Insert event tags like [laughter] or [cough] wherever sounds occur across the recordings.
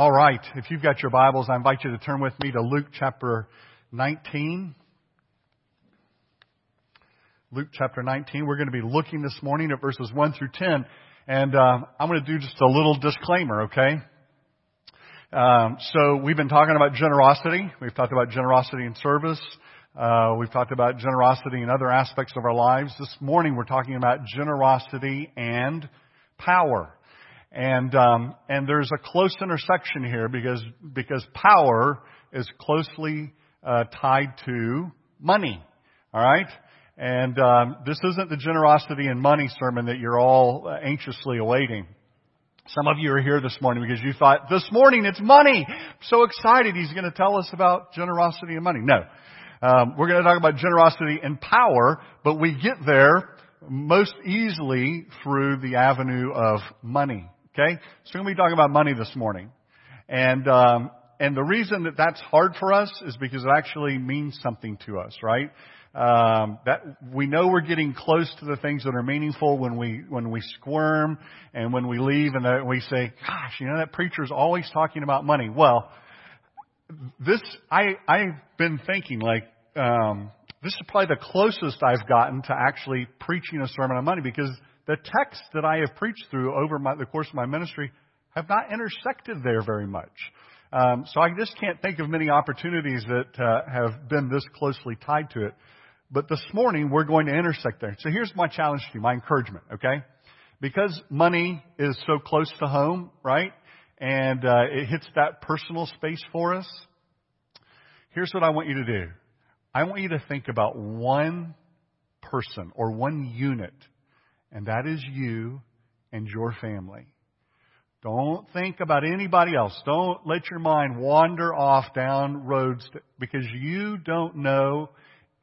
All right. If you've got your Bibles, I invite you to turn with me to Luke chapter 19. Luke chapter 19. We're going to be looking this morning at verses 1 through 10. And uh, I'm going to do just a little disclaimer, okay? Um, so we've been talking about generosity. We've talked about generosity in service. Uh, we've talked about generosity in other aspects of our lives. This morning we're talking about generosity and power. And um, and there's a close intersection here because because power is closely uh, tied to money. All right. And um, this isn't the generosity and money sermon that you're all anxiously awaiting. Some of you are here this morning because you thought, this morning it's money. so excited he's going to tell us about generosity and money. No. Um, we're going to talk about generosity and power, but we get there most easily through the avenue of money. Okay? So we're going to be talking about money this morning. And, um, and the reason that that's hard for us is because it actually means something to us, right? Um, that we know we're getting close to the things that are meaningful when we when we squirm and when we leave and we say, "Gosh, you know that preacher's always talking about money." Well, this I I've been thinking like um, this is probably the closest I've gotten to actually preaching a sermon on money because the texts that I have preached through over my, the course of my ministry have not intersected there very much. Um, so I just can't think of many opportunities that uh, have been this closely tied to it. But this morning we're going to intersect there. So here's my challenge to you, my encouragement, okay? Because money is so close to home, right? And uh, it hits that personal space for us. Here's what I want you to do. I want you to think about one person or one unit and that is you and your family. Don't think about anybody else. Don't let your mind wander off down roads to, because you don't know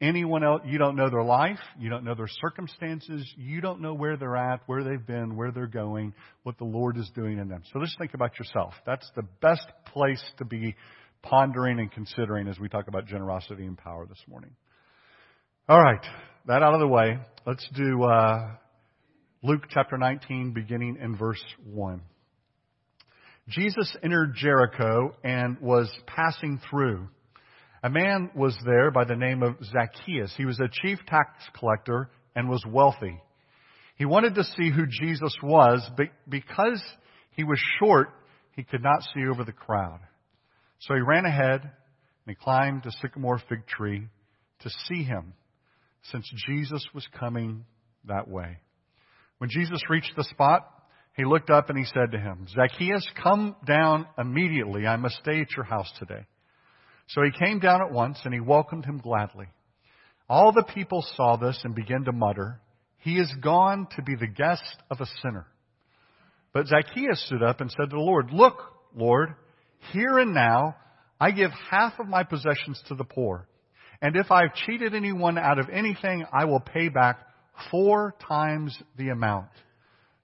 anyone else. You don't know their life. You don't know their circumstances. You don't know where they're at, where they've been, where they're going, what the Lord is doing in them. So just think about yourself. That's the best place to be pondering and considering as we talk about generosity and power this morning. All right. That out of the way. Let's do, uh, Luke chapter 19, beginning in verse 1. Jesus entered Jericho and was passing through. A man was there by the name of Zacchaeus. He was a chief tax collector and was wealthy. He wanted to see who Jesus was, but because he was short, he could not see over the crowd. So he ran ahead and he climbed a sycamore fig tree to see him, since Jesus was coming that way. When Jesus reached the spot, he looked up and he said to him, Zacchaeus, come down immediately. I must stay at your house today. So he came down at once and he welcomed him gladly. All the people saw this and began to mutter, He is gone to be the guest of a sinner. But Zacchaeus stood up and said to the Lord, Look, Lord, here and now I give half of my possessions to the poor. And if I've cheated anyone out of anything, I will pay back four times the amount.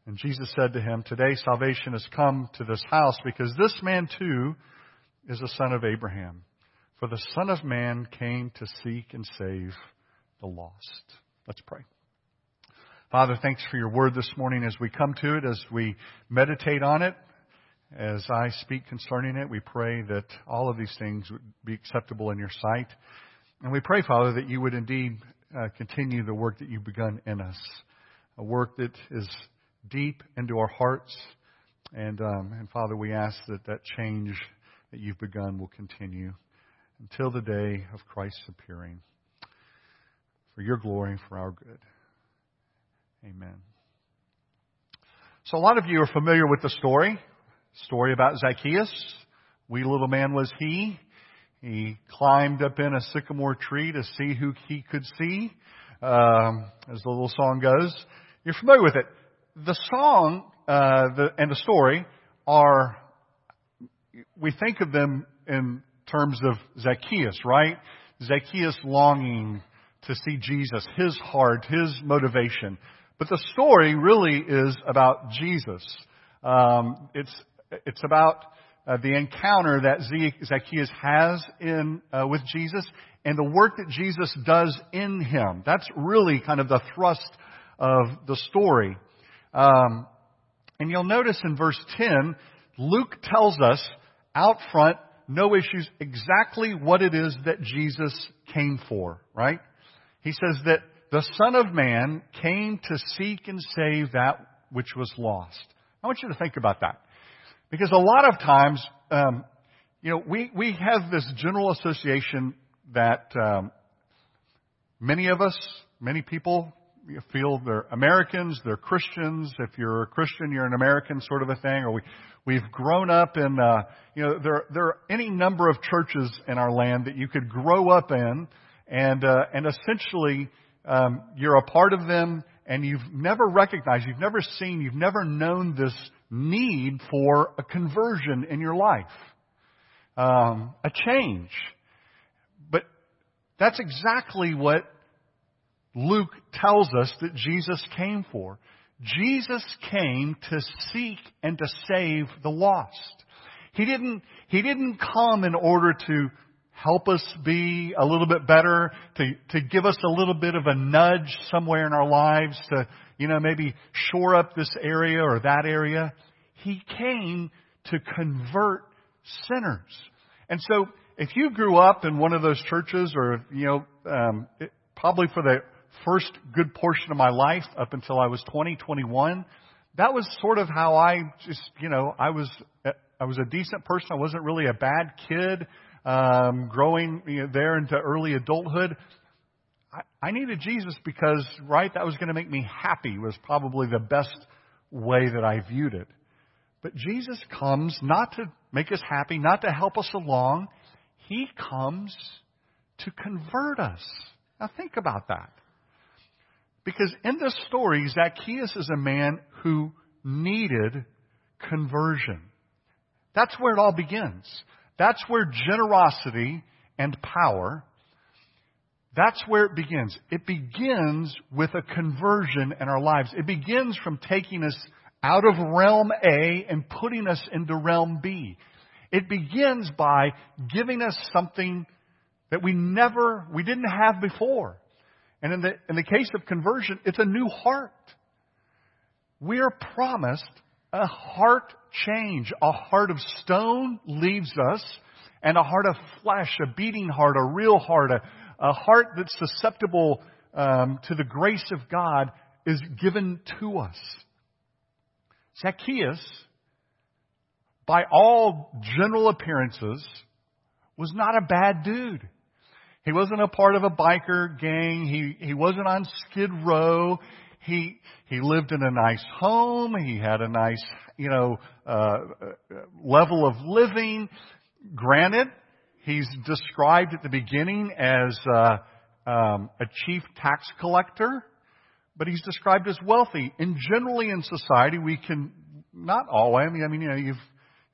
And Jesus said to him, Today salvation has come to this house because this man too is a son of Abraham. For the Son of Man came to seek and save the lost. Let's pray. Father, thanks for your word this morning as we come to it, as we meditate on it, as I speak concerning it. We pray that all of these things would be acceptable in your sight. And we pray, Father, that you would indeed uh, continue the work that you've begun in us, a work that is deep into our hearts. And, um, and Father, we ask that that change that you've begun will continue until the day of Christ's appearing for your glory for our good. Amen. So a lot of you are familiar with the story, story about Zacchaeus. Wee little man was he. He climbed up in a sycamore tree to see who he could see, um, as the little song goes. You're familiar with it. The song uh, the, and the story are, we think of them in terms of Zacchaeus, right? Zacchaeus longing to see Jesus, his heart, his motivation. But the story really is about Jesus. Um, it's it's about uh, the encounter that Zacchaeus has in uh, with Jesus and the work that Jesus does in him. That's really kind of the thrust of the story. Um, and you'll notice in verse 10, Luke tells us out front, no issues, exactly what it is that Jesus came for, right? He says that the Son of Man came to seek and save that which was lost. I want you to think about that. Because a lot of times, um, you know, we, we have this general association that um, many of us, many people feel they're Americans, they're Christians. If you're a Christian, you're an American sort of a thing. Or we, we've grown up in, uh, you know, there, there are any number of churches in our land that you could grow up in and, uh, and essentially, um, you're a part of them and you've never recognized, you've never seen, you've never known this need for a conversion in your life. Um, a change. But that's exactly what Luke tells us that Jesus came for. Jesus came to seek and to save the lost. He didn't, he didn't come in order to help us be a little bit better, to, to give us a little bit of a nudge somewhere in our lives to, you know, maybe shore up this area or that area. He came to convert sinners. And so, if you grew up in one of those churches or, you know, um, it, probably for the first good portion of my life up until I was 20, 21, that was sort of how I just, you know, I was, I was a decent person. I wasn't really a bad kid um, growing you know, there into early adulthood. I, I needed Jesus because, right, that was going to make me happy was probably the best way that I viewed it. But Jesus comes not to make us happy, not to help us along. He comes to convert us. Now think about that. Because in this story, Zacchaeus is a man who needed conversion. That's where it all begins. That's where generosity and power, that's where it begins. It begins with a conversion in our lives. It begins from taking us out of realm A and putting us into realm B. It begins by giving us something that we never, we didn't have before. And in the, in the case of conversion, it's a new heart. We are promised a heart change. A heart of stone leaves us, and a heart of flesh, a beating heart, a real heart, a, a heart that's susceptible um, to the grace of God is given to us. Zacchaeus, by all general appearances, was not a bad dude. He wasn't a part of a biker gang. He, he wasn't on Skid Row. He, he lived in a nice home. He had a nice, you know, uh, level of living. Granted, he's described at the beginning as uh, um, a chief tax collector, but he's described as wealthy. And generally in society, we can not always. I mean, I mean, you know, you've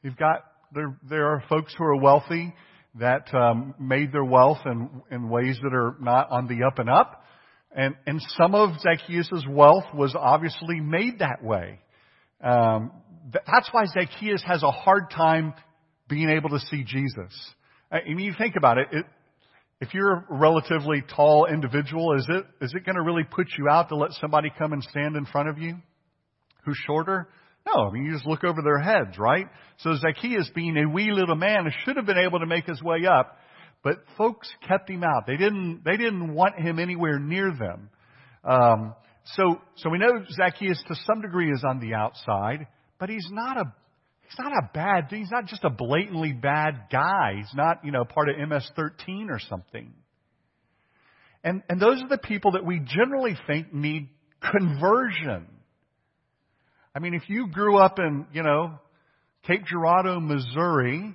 you've got there there are folks who are wealthy that um, made their wealth in, in ways that are not on the up and up. And, and some of Zacchaeus' wealth was obviously made that way. Um, that's why Zacchaeus has a hard time being able to see Jesus. I mean, you think about it, it if you're a relatively tall individual, is it, is it going to really put you out to let somebody come and stand in front of you who's shorter? No, I mean, you just look over their heads, right? So Zacchaeus, being a wee little man, should have been able to make his way up, but folks kept him out. They didn't, they didn't want him anywhere near them. Um, so, so we know Zacchaeus to some degree is on the outside, but he's not a, he's not a bad, he's not just a blatantly bad guy. He's not, you know, part of MS-13 or something. And, and those are the people that we generally think need conversion. I mean, if you grew up in, you know, Cape Girardeau, Missouri,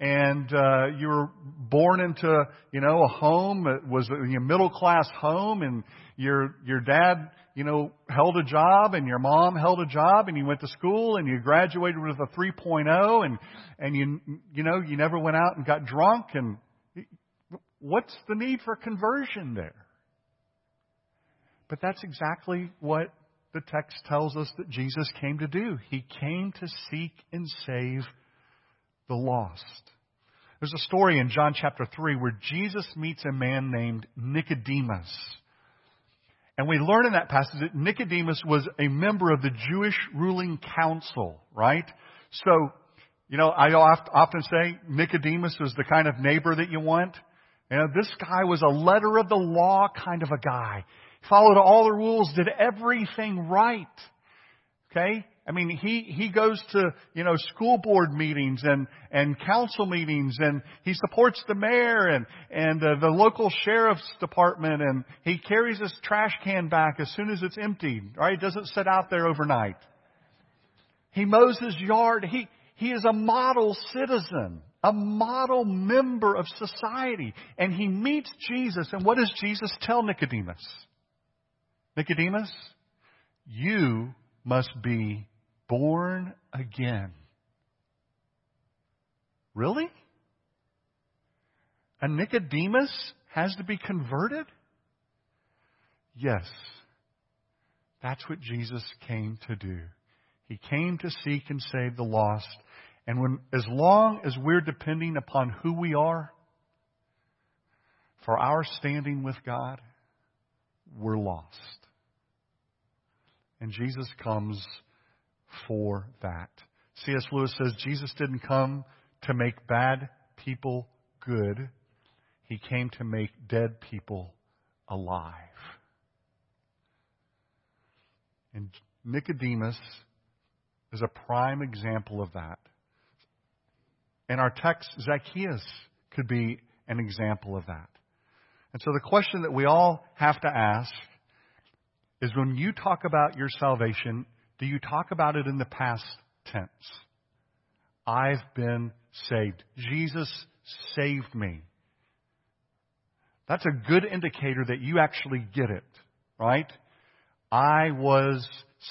and uh, you were born into, you know, a home that was a middle class home, and your your dad, you know, held a job, and your mom held a job, and you went to school, and you graduated with a 3.0, and and you you know you never went out and got drunk, and what's the need for conversion there? But that's exactly what the text tells us that Jesus came to do. He came to seek and save the lost. There's a story in John chapter 3 where Jesus meets a man named Nicodemus. And we learn in that passage that Nicodemus was a member of the Jewish ruling council, right? So, You know, I often say Nicodemus is the kind of neighbor that you want. You know, this guy was a letter of the law kind of a guy. Followed all the rules, did everything right. Okay? I mean, he, he goes to, you know, school board meetings and, and council meetings and he supports the mayor and, and uh, the local sheriff's department and he carries his trash can back as soon as it's emptied, right? It doesn't sit out there overnight. He mows his yard. He, he is a model citizen, a model member of society. And he meets Jesus. And what does Jesus tell Nicodemus? Nicodemus, you must be born again. Really? And Nicodemus has to be converted? Yes. That's what Jesus came to do. He came to seek and save the lost. And when, as long as we're depending upon who we are for our standing with God, we're lost. And Jesus comes for that. C.S. Lewis says Jesus didn't come to make bad people good. He came to make dead people alive. And Nicodemus is a prime example of that. In our text, Zacchaeus could be an example of that. And so the question that we all have to ask is when you talk about your salvation, do you talk about it in the past tense? I've been saved. Jesus saved me. That's a good indicator that you actually get it, right? I was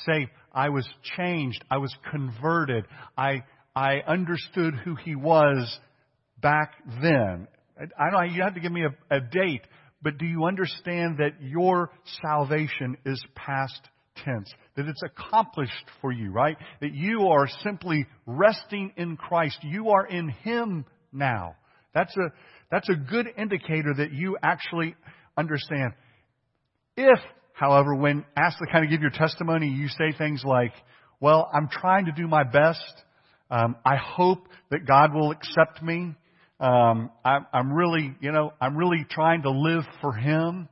saved. I was changed. I was converted. I, I understood who he was back then. I know, you have to give me a, a date, but do you understand that your salvation is past tense? That it's accomplished for you, right? That you are simply resting in Christ. You are in Him now. That's a, that's a good indicator that you actually understand. If However, when asked to kind of give your testimony, you say things like, well, I'm trying to do my best. Um, I hope that God will accept me. Um, I, I'm really, you know, I'm really trying to live for Him.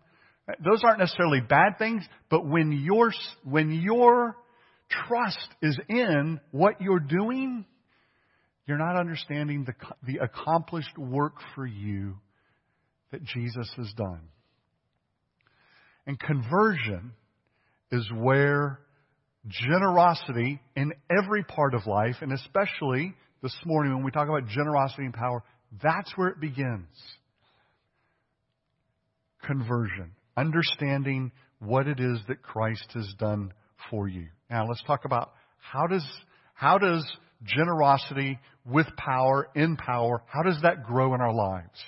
Those aren't necessarily bad things, but when your when your trust is in what you're doing, you're not understanding the the accomplished work for you that Jesus has done. And conversion is where generosity in every part of life, and especially this morning when we talk about generosity and power, that's where it begins. Conversion. Understanding what it is that Christ has done for you. Now let's talk about how does, how does generosity with power, in power, how does that grow in our lives?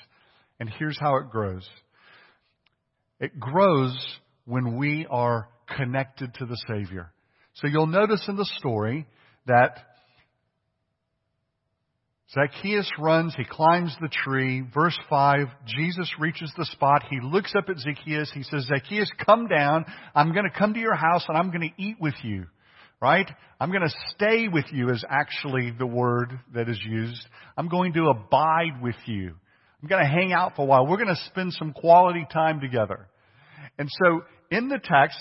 And here's how it grows. It grows when we are connected to the Savior. So you'll notice in the story that Zacchaeus runs, he climbs the tree. Verse 5, Jesus reaches the spot. He looks up at Zacchaeus. He says, Zacchaeus, come down. I'm going to come to your house and I'm going to eat with you. Right? I'm going to stay with you is actually the word that is used. I'm going to abide with you. I'm going to hang out for a while. We're going to spend some quality time together. And so in the text,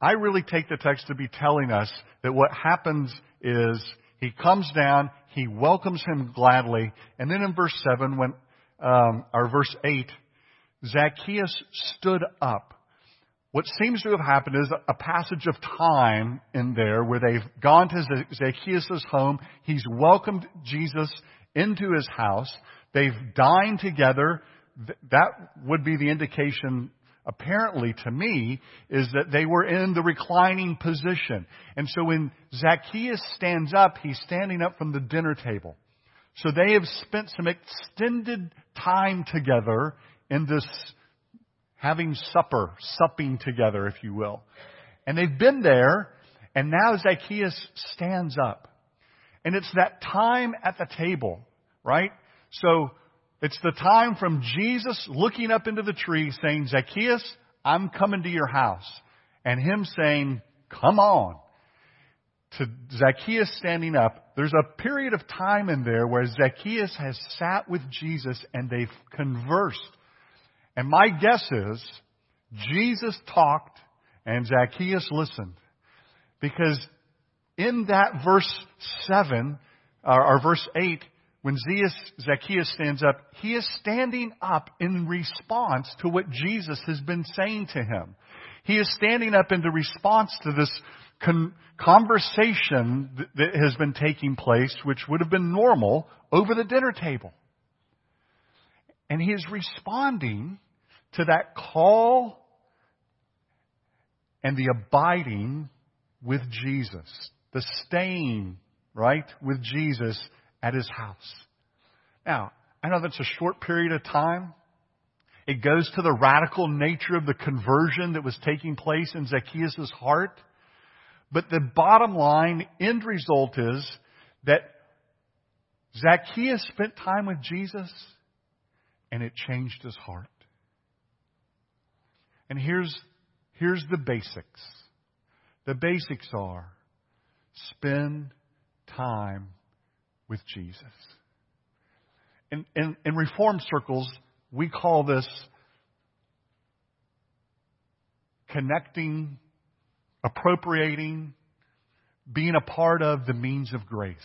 I really take the text to be telling us that what happens is he comes down, he welcomes him gladly, and then in verse 7, when, um, or verse 8, Zacchaeus stood up. What seems to have happened is a passage of time in there where they've gone to Zacchaeus' home. He's welcomed Jesus into his house. They've dined together that would be the indication apparently to me is that they were in the reclining position. And so when Zacchaeus stands up, he's standing up from the dinner table. So they have spent some extended time together in this having supper, supping together, if you will. And they've been there, and now Zacchaeus stands up. And it's that time at the table, right? So it's the time from Jesus looking up into the tree saying, Zacchaeus, I'm coming to your house. And him saying, come on. to Zacchaeus standing up, there's a period of time in there where Zacchaeus has sat with Jesus and they've conversed. And my guess is Jesus talked and Zacchaeus listened. Because in that verse 7, or, verse 8, when Zacchaeus stands up, he is standing up in response to what Jesus has been saying to him. He is standing up in the response to this con- conversation that has been taking place, which would have been normal, over the dinner table. And he is responding to that call and the abiding with Jesus, the staying, right, with Jesus at his house. Now, I know that's a short period of time. It goes to the radical nature of the conversion that was taking place in Zacchaeus' heart. But the bottom line, end result is that Zacchaeus spent time with Jesus and it changed his heart. And here's Here's the basics. The basics are spend time with Jesus. In, in, in reform circles, we call this connecting, appropriating, being a part of the means of grace.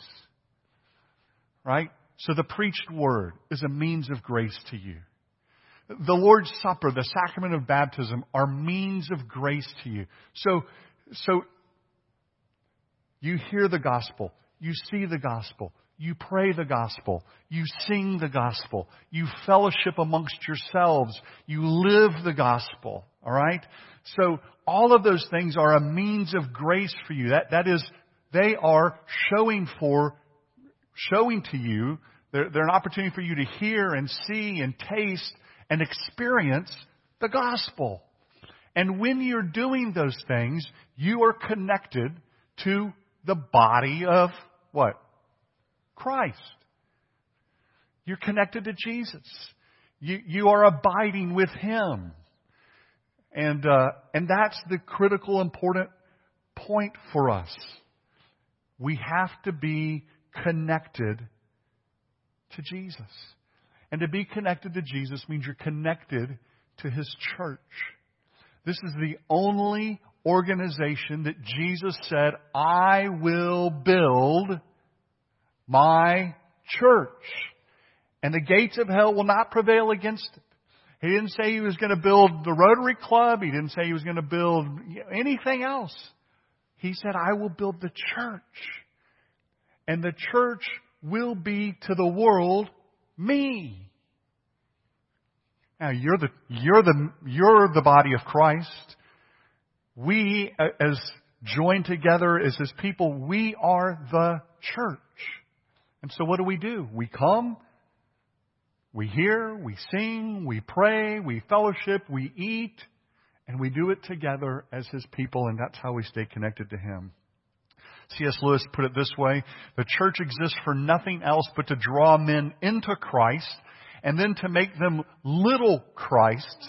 Right? So the preached word is a means of grace to you. The Lord's Supper, the sacrament of baptism are means of grace to you. So, so you hear the gospel, you see the gospel, you pray the gospel, you sing the gospel, you fellowship amongst yourselves, you live the gospel. All right? So all of those things are a means of grace for you. That, that is, they are showing for, showing to you, they're, they're an opportunity for you to hear and see and taste and experience the gospel. And when you're doing those things, you are connected to the body of what? Christ. You're connected to Jesus. You, you are abiding with Him. And, uh, and that's the critical important point for us. We have to be connected to Jesus. And to be connected to Jesus means you're connected to His church. This is the only organization that Jesus said, I will build my church. And the gates of hell will not prevail against it. He didn't say he was going to build the Rotary Club. He didn't say he was going to build anything else. He said, I will build the church. And the church will be to the world me. Now you're the, you're the, you're the body of Christ. We, uh, as joined together as His people, we are the church. And so what do we do? We come, we hear, we sing, we pray, we fellowship, we eat, and we do it together as His people, and that's how we stay connected to Him. C.S. Lewis put it this way, the church exists for nothing else but to draw men into Christ and then to make them little Christs.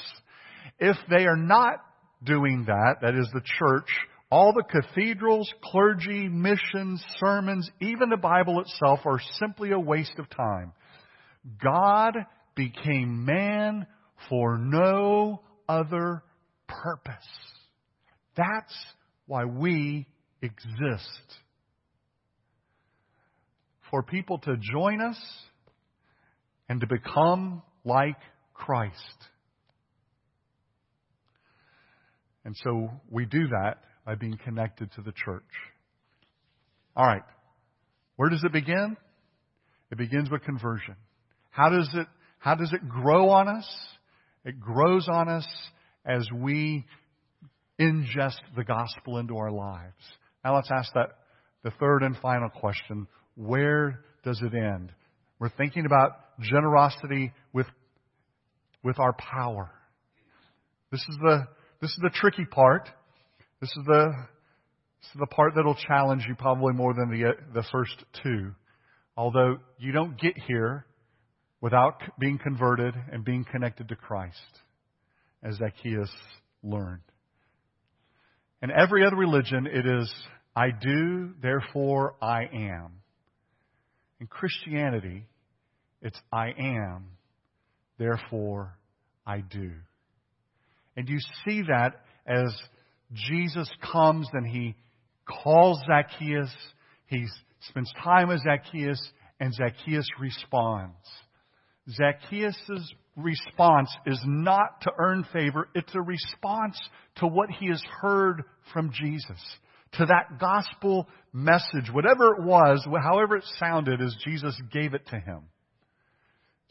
If they are not doing that, that is the church, all the cathedrals, clergy, missions, sermons, even the Bible itself are simply a waste of time. God became man for no other purpose. That's why we exist. For people to join us and to become like Christ. And so we do that by being connected to the church. All right. Where does it begin? It begins with conversion. How does it, how does it grow on us? It grows on us as we ingest the gospel into our lives. Now let's ask that the third and final question. Where does it end? We're thinking about generosity with, with our power. This is the, this is the tricky part. This is the, this is the part that'll challenge you probably more than the, uh, the first two. Although you don't get here without being converted and being connected to Christ, as Zacchaeus learned. In every other religion, it is I do, therefore I am. In Christianity, it's I am, therefore I do. And you see that as Jesus comes and he calls Zacchaeus, he spends time with Zacchaeus, and Zacchaeus responds. Zacchaeus' response is not to earn favor, it's a response to what he has heard from Jesus, to that gospel message, whatever it was, however it sounded as Jesus gave it to him.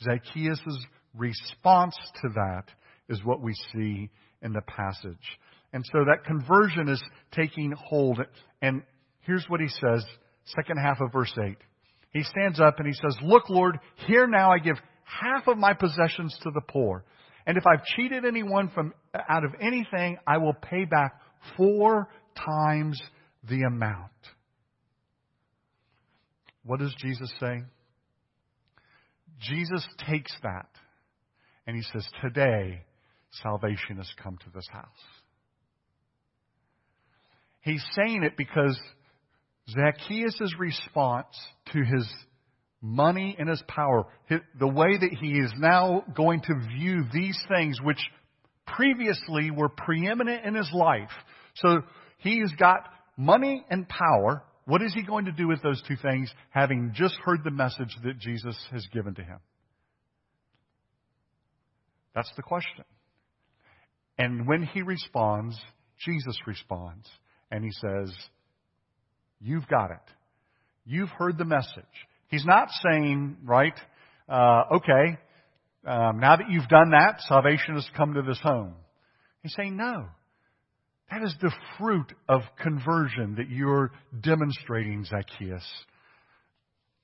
Zacchaeus' response to that is what we see in the passage. And so that conversion is taking hold. And here's what he says, second half of verse 8. He stands up and he says, Look, Lord, here now I give half of my possessions to the poor. And if I've cheated anyone from out of anything, I will pay back four times the amount. What does Jesus say? Jesus takes that and he says, Today, salvation has come to this house. He's saying it because Zacchaeus' response to his money and his power, the way that he is now going to view these things which previously were preeminent in his life. So he's got money and power. What is he going to do with those two things, having just heard the message that Jesus has given to him? That's the question. And when he responds, Jesus responds, and he says, You've got it. You've heard the message. He's not saying, right, uh, okay, um, now that you've done that, salvation has come to this home. He's saying, no. That is the fruit of conversion that you're demonstrating, Zacchaeus,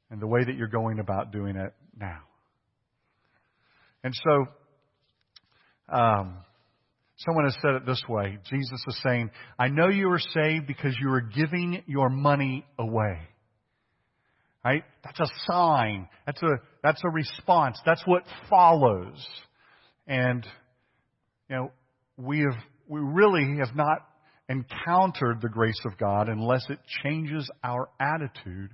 and the way that you're going about doing it now. And so, um, someone has said it this way. Jesus is saying, I know you are saved because you are giving your money away. Right? That's a sign. That's a, that's a response. That's what follows. And, you know, we have, we really have not encountered the grace of God unless it changes our attitude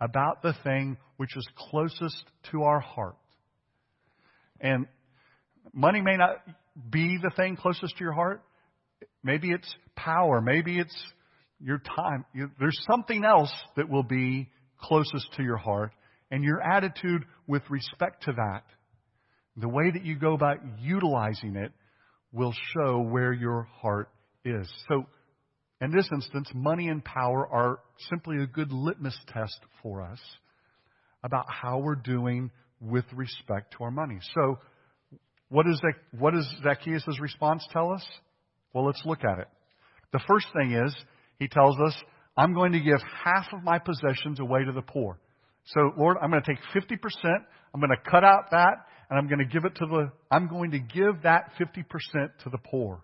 about the thing which is closest to our heart. And money may not be the thing closest to your heart. Maybe it's power. Maybe it's your time. There's something else that will be closest to your heart, and your attitude with respect to that, the way that you go about utilizing it, will show where your heart is. So, in this instance, money and power are simply a good litmus test for us about how we're doing with respect to our money. So, what, is that, what does Zacchaeus' response tell us? Well, let's look at it. The first thing is, he tells us, I'm going to give half of my possessions away to the poor. So, Lord, I'm going to take 50%, I'm going to cut out that, and I'm going to give it to the, I'm going to give that 50% to the poor.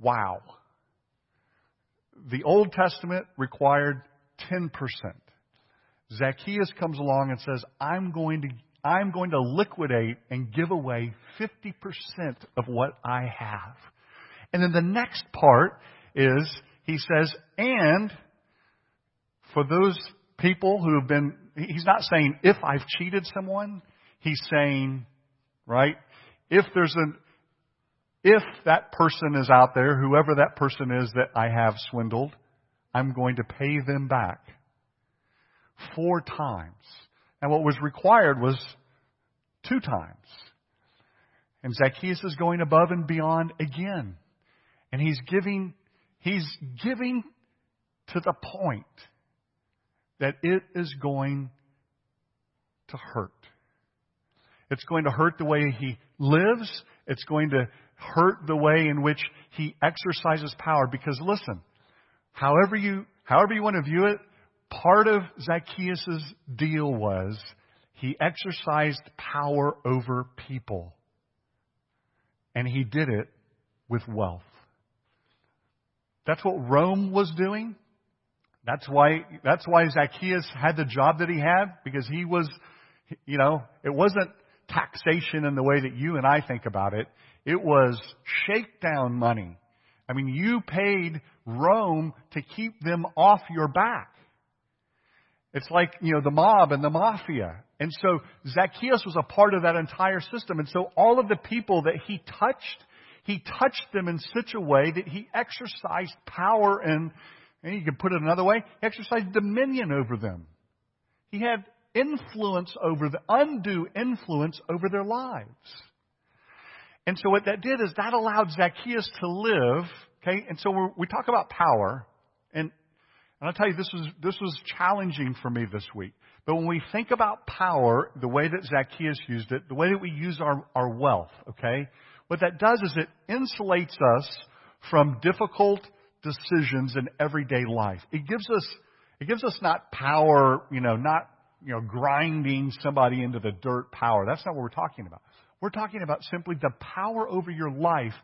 Wow. The Old Testament required 10%. Zacchaeus comes along and says, I'm going to, I'm going to liquidate and give away 50% of what I have. And then the next part is he says, and for those people who have been, he's not saying if I've cheated someone, he's saying, right, if there's an, if that person is out there, whoever that person is that I have swindled, I'm going to pay them back four times. And what was required was two times. And Zacchaeus is going above and beyond again. And he's giving He's giving to the point that it is going to hurt. It's going to hurt the way he lives. It's going to hurt the way in which he exercises power. Because listen, however you, however you want to view it, part of Zacchaeus' deal was he exercised power over people. And he did it with wealth. That's what Rome was doing. That's why, that's why Zacchaeus had the job that he had, because he was, you know, it wasn't taxation in the way that you and I think about it. It was shakedown money. I mean, you paid Rome to keep them off your back. It's like, you know, the mob and the mafia. And so Zacchaeus was a part of that entire system. And so all of the people that he touched, he touched them in such a way that he exercised power and, and you can put it another way, he exercised dominion over them. He had influence over the, undue influence over their lives. And so what that did is that allowed Zacchaeus to live, okay? And so we talk about power, and, and I'll tell you, this was, this was challenging for me this week. But when we think about power, the way that Zacchaeus used it, the way that we use our, our wealth, okay? What that does is it insulates us from difficult decisions in everyday life. It gives us, it gives us not power, you know, not, you know, grinding somebody into the dirt power. That's not what we're talking about. We're talking about simply the power over your life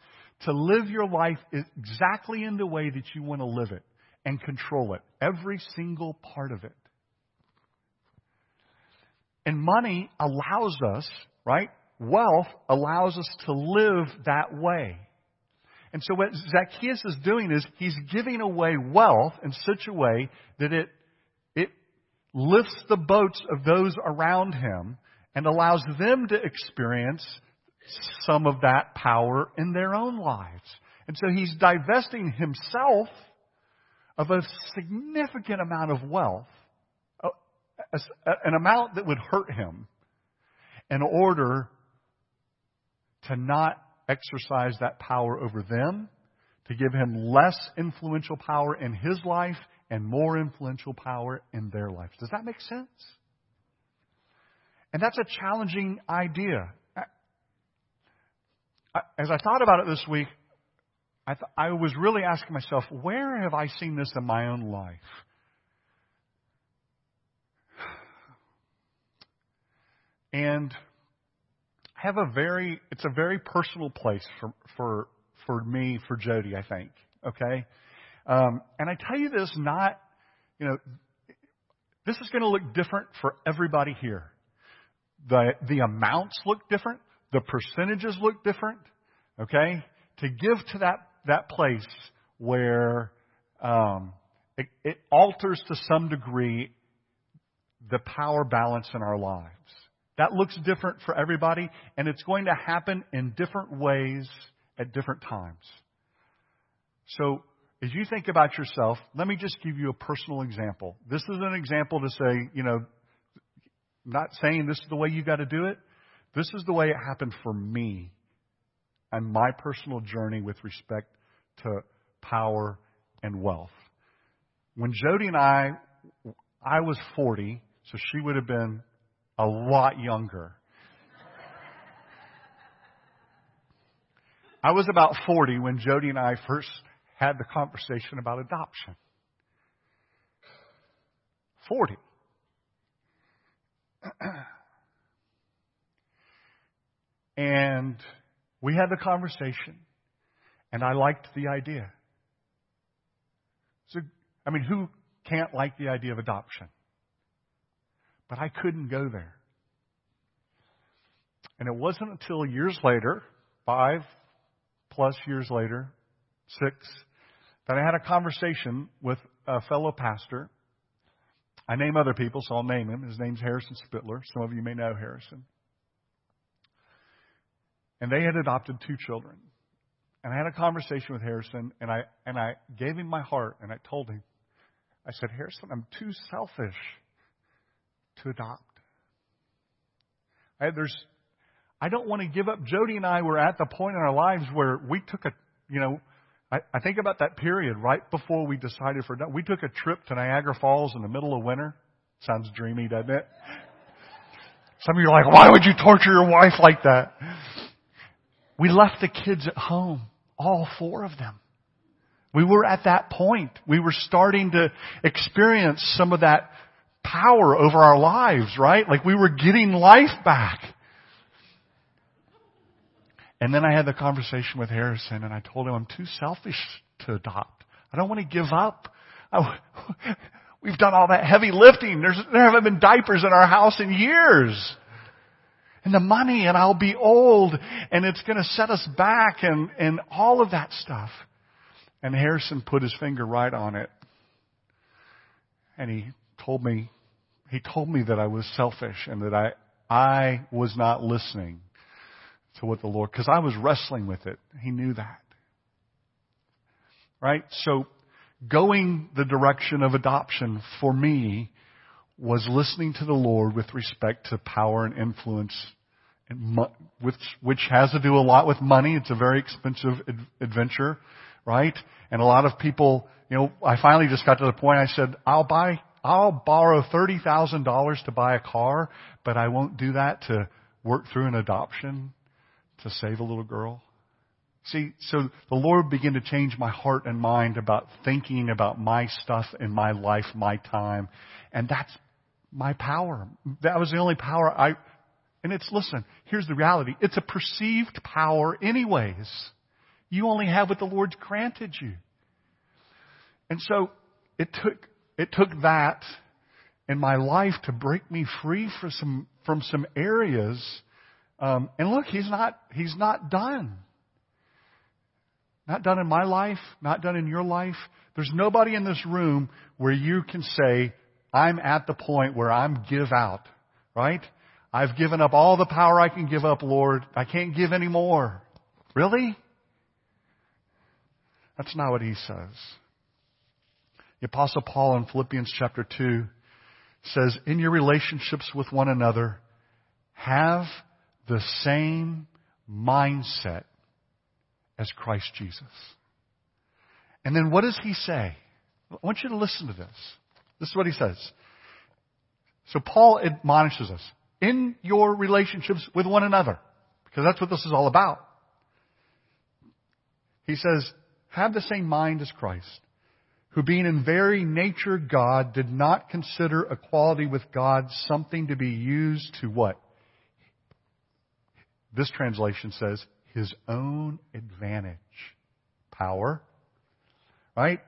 to live your life exactly in the way that you want to live it and control it. Every single part of it. And money allows us, right? Wealth allows us to live that way. And so what Zacchaeus is doing is he's giving away wealth in such a way that it, it lifts the boats of those around him and allows them to experience some of that power in their own lives. And so he's divesting himself of a significant amount of wealth, an amount that would hurt him, in order to not exercise that power over them, to give him less influential power in his life and more influential power in their life. Does that make sense? And that's a challenging idea. As I thought about it this week, I, th- I was really asking myself, where have I seen this in my own life? And I have a very, it's a very personal place for, for, for me, for Jody, I think. Okay? Um, and I tell you this not, you know, this is going to look different for everybody here. The, the amounts look different. The percentages look different. Okay? To give to that, that place where um, it, it alters to some degree the power balance in our lives. That looks different for everybody, and it's going to happen in different ways at different times. So, as you think about yourself, let me just give you a personal example. This is an example to say, you know, not saying this is the way you got to do it. This is the way it happened for me and my personal journey with respect to power and wealth. When Jody and I, I was 40, so she would have been a lot younger. I was about 40 when Jody and I first had the conversation about adoption. 40. [clears throat] and we had the conversation, and I liked the idea. So, I mean, who can't like the idea of adoption? But I couldn't go there. And it wasn't until years later, five plus years later, six, that I had a conversation with a fellow pastor I name other people, so I'll name him. His name's Harrison Spittler. Some of you may know Harrison. And they had adopted two children. And I had a conversation with Harrison, and I and I gave him my heart, and I told him, I said, Harrison, I'm too selfish to adopt. I, there's, I don't want to give up. Jody and I were at the point in our lives where we took a, you know, I, I think about that period right before we decided for we took a trip to Niagara Falls in the middle of winter. Sounds dreamy, doesn't it? Some of you are like, why would you torture your wife like that? We left the kids at home, all four of them. We were at that point. We were starting to experience some of that power over our lives, right? Like we were getting life back. And then I had the conversation with Harrison and I told him I'm too selfish to adopt. I don't want to give up. I, [laughs] we've done all that heavy lifting. There's, there haven't been diapers in our house in years. And the money and I'll be old and it's going to set us back and, and all of that stuff. And Harrison put his finger right on it. And he told me, he told me that I was selfish and that I, I was not listening to what the Lord, because I was wrestling with it. He knew that. Right? So going the direction of adoption for me was listening to the Lord with respect to power and influence, and which, which has to do a lot with money. It's a very expensive adventure, right? And a lot of people, you know, I finally just got to the point I said, I'll buy, I'll borrow $30,000 to buy a car, but I won't do that to work through an adoption to save a little girl. See, so the Lord began to change my heart and mind about thinking about my stuff in my life, my time. And that's my power. That was the only power I, and it's, listen, here's the reality. It's a perceived power anyways. You only have what the Lord's granted you. And so it took, it took that in my life to break me free from some, from some areas. Um, and look, he's not, he's not done. Not done in my life, not done in your life. There's nobody in this room where you can say, I'm at the point where I'm give out, right? I've given up all the power I can give up, Lord. I can't give any more. Really? That's not what he says. The apostle Paul in Philippians chapter 2 says, in your relationships with one another, have the same mindset as Christ Jesus. And then what does he say? I want you to listen to this. This is what he says. So Paul admonishes us in your relationships with one another, because that's what this is all about. He says, have the same mind as Christ, who being in very nature God did not consider equality with God something to be used to what? This translation says his own advantage. Power. Right?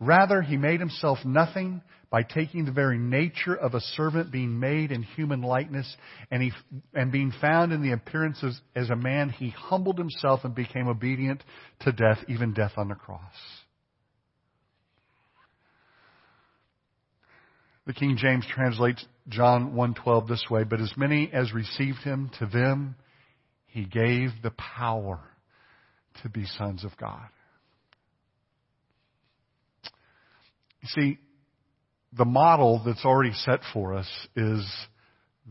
Rather, he made himself nothing by taking the very nature of a servant being made in human likeness and, he, and being found in the appearances as a man, he humbled himself and became obedient to death, even death on the cross. The King James translates John 1:12 this way, but as many as received him to them he gave the power to be sons of God. You see, the model that's already set for us is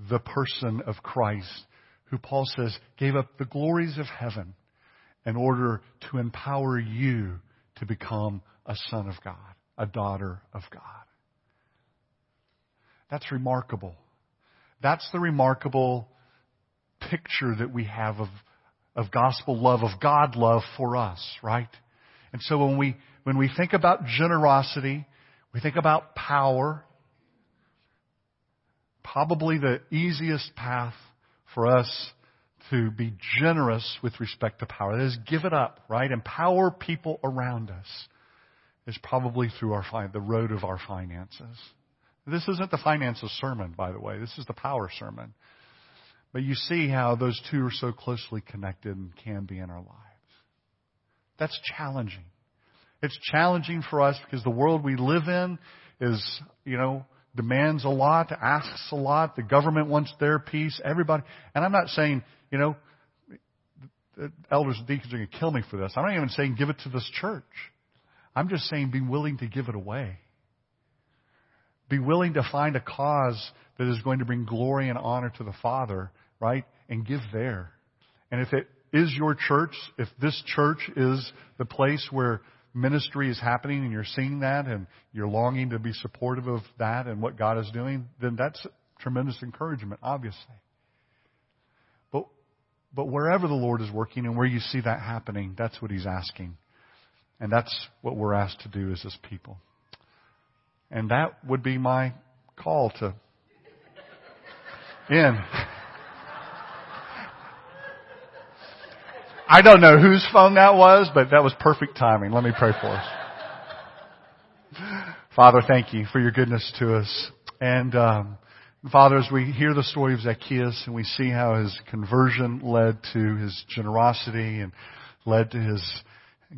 the person of Christ, who Paul says gave up the glories of heaven in order to empower you to become a son of God, a daughter of God. That's remarkable. That's the remarkable picture that we have of, of gospel love, of God love for us, right? And so when we, when we think about generosity, we think about power, probably the easiest path for us to be generous with respect to power. That is, give it up, right? Empower people around us is probably through our the road of our finances. This isn't the finances sermon, by the way. This is the power sermon. But you see how those two are so closely connected and can be in our lives. That's challenging. It's challenging for us because the world we live in is, you know, demands a lot, asks a lot. The government wants their piece. Everybody. And I'm not saying, you know, elders and deacons are going to kill me for this. I'm not even saying give it to this church. I'm just saying be willing to give it away. Be willing to find a cause that is going to bring glory and honor to the Father right? And give there. And if it is your church, if this church is the place where ministry is happening and you're seeing that and you're longing to be supportive of that and what God is doing, then that's tremendous encouragement, obviously. But, but wherever the Lord is working and where you see that happening, that's what He's asking. And that's what we're asked to do as His people. And that would be my call to end. [laughs] I don't know whose phone that was, but that was perfect timing. Let me pray for us. Father, thank you for your goodness to us. And um, Father, as we hear the story of Zacchaeus and we see how his conversion led to his generosity and led to his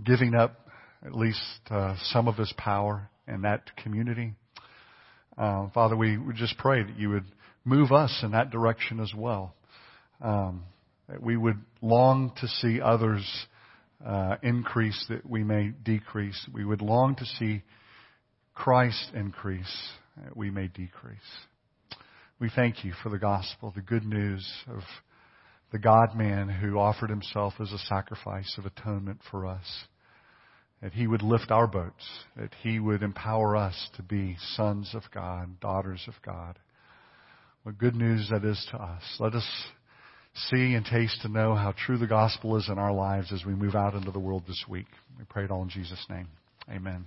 giving up at least uh, some of His power in that community. Uh, Father, we would just pray that you would move us in that direction as well. Um, that we would long to see others uh, increase, that we may decrease. We would long to see Christ increase, that we may decrease. We thank you for the gospel, the good news of the God man who offered himself as a sacrifice of atonement for us. That he would lift our boats, that he would empower us to be sons of God, daughters of God. What good news that is to us. Let us see and taste and know how true the gospel is in our lives as we move out into the world this week. We pray it all in Jesus' name. Amen.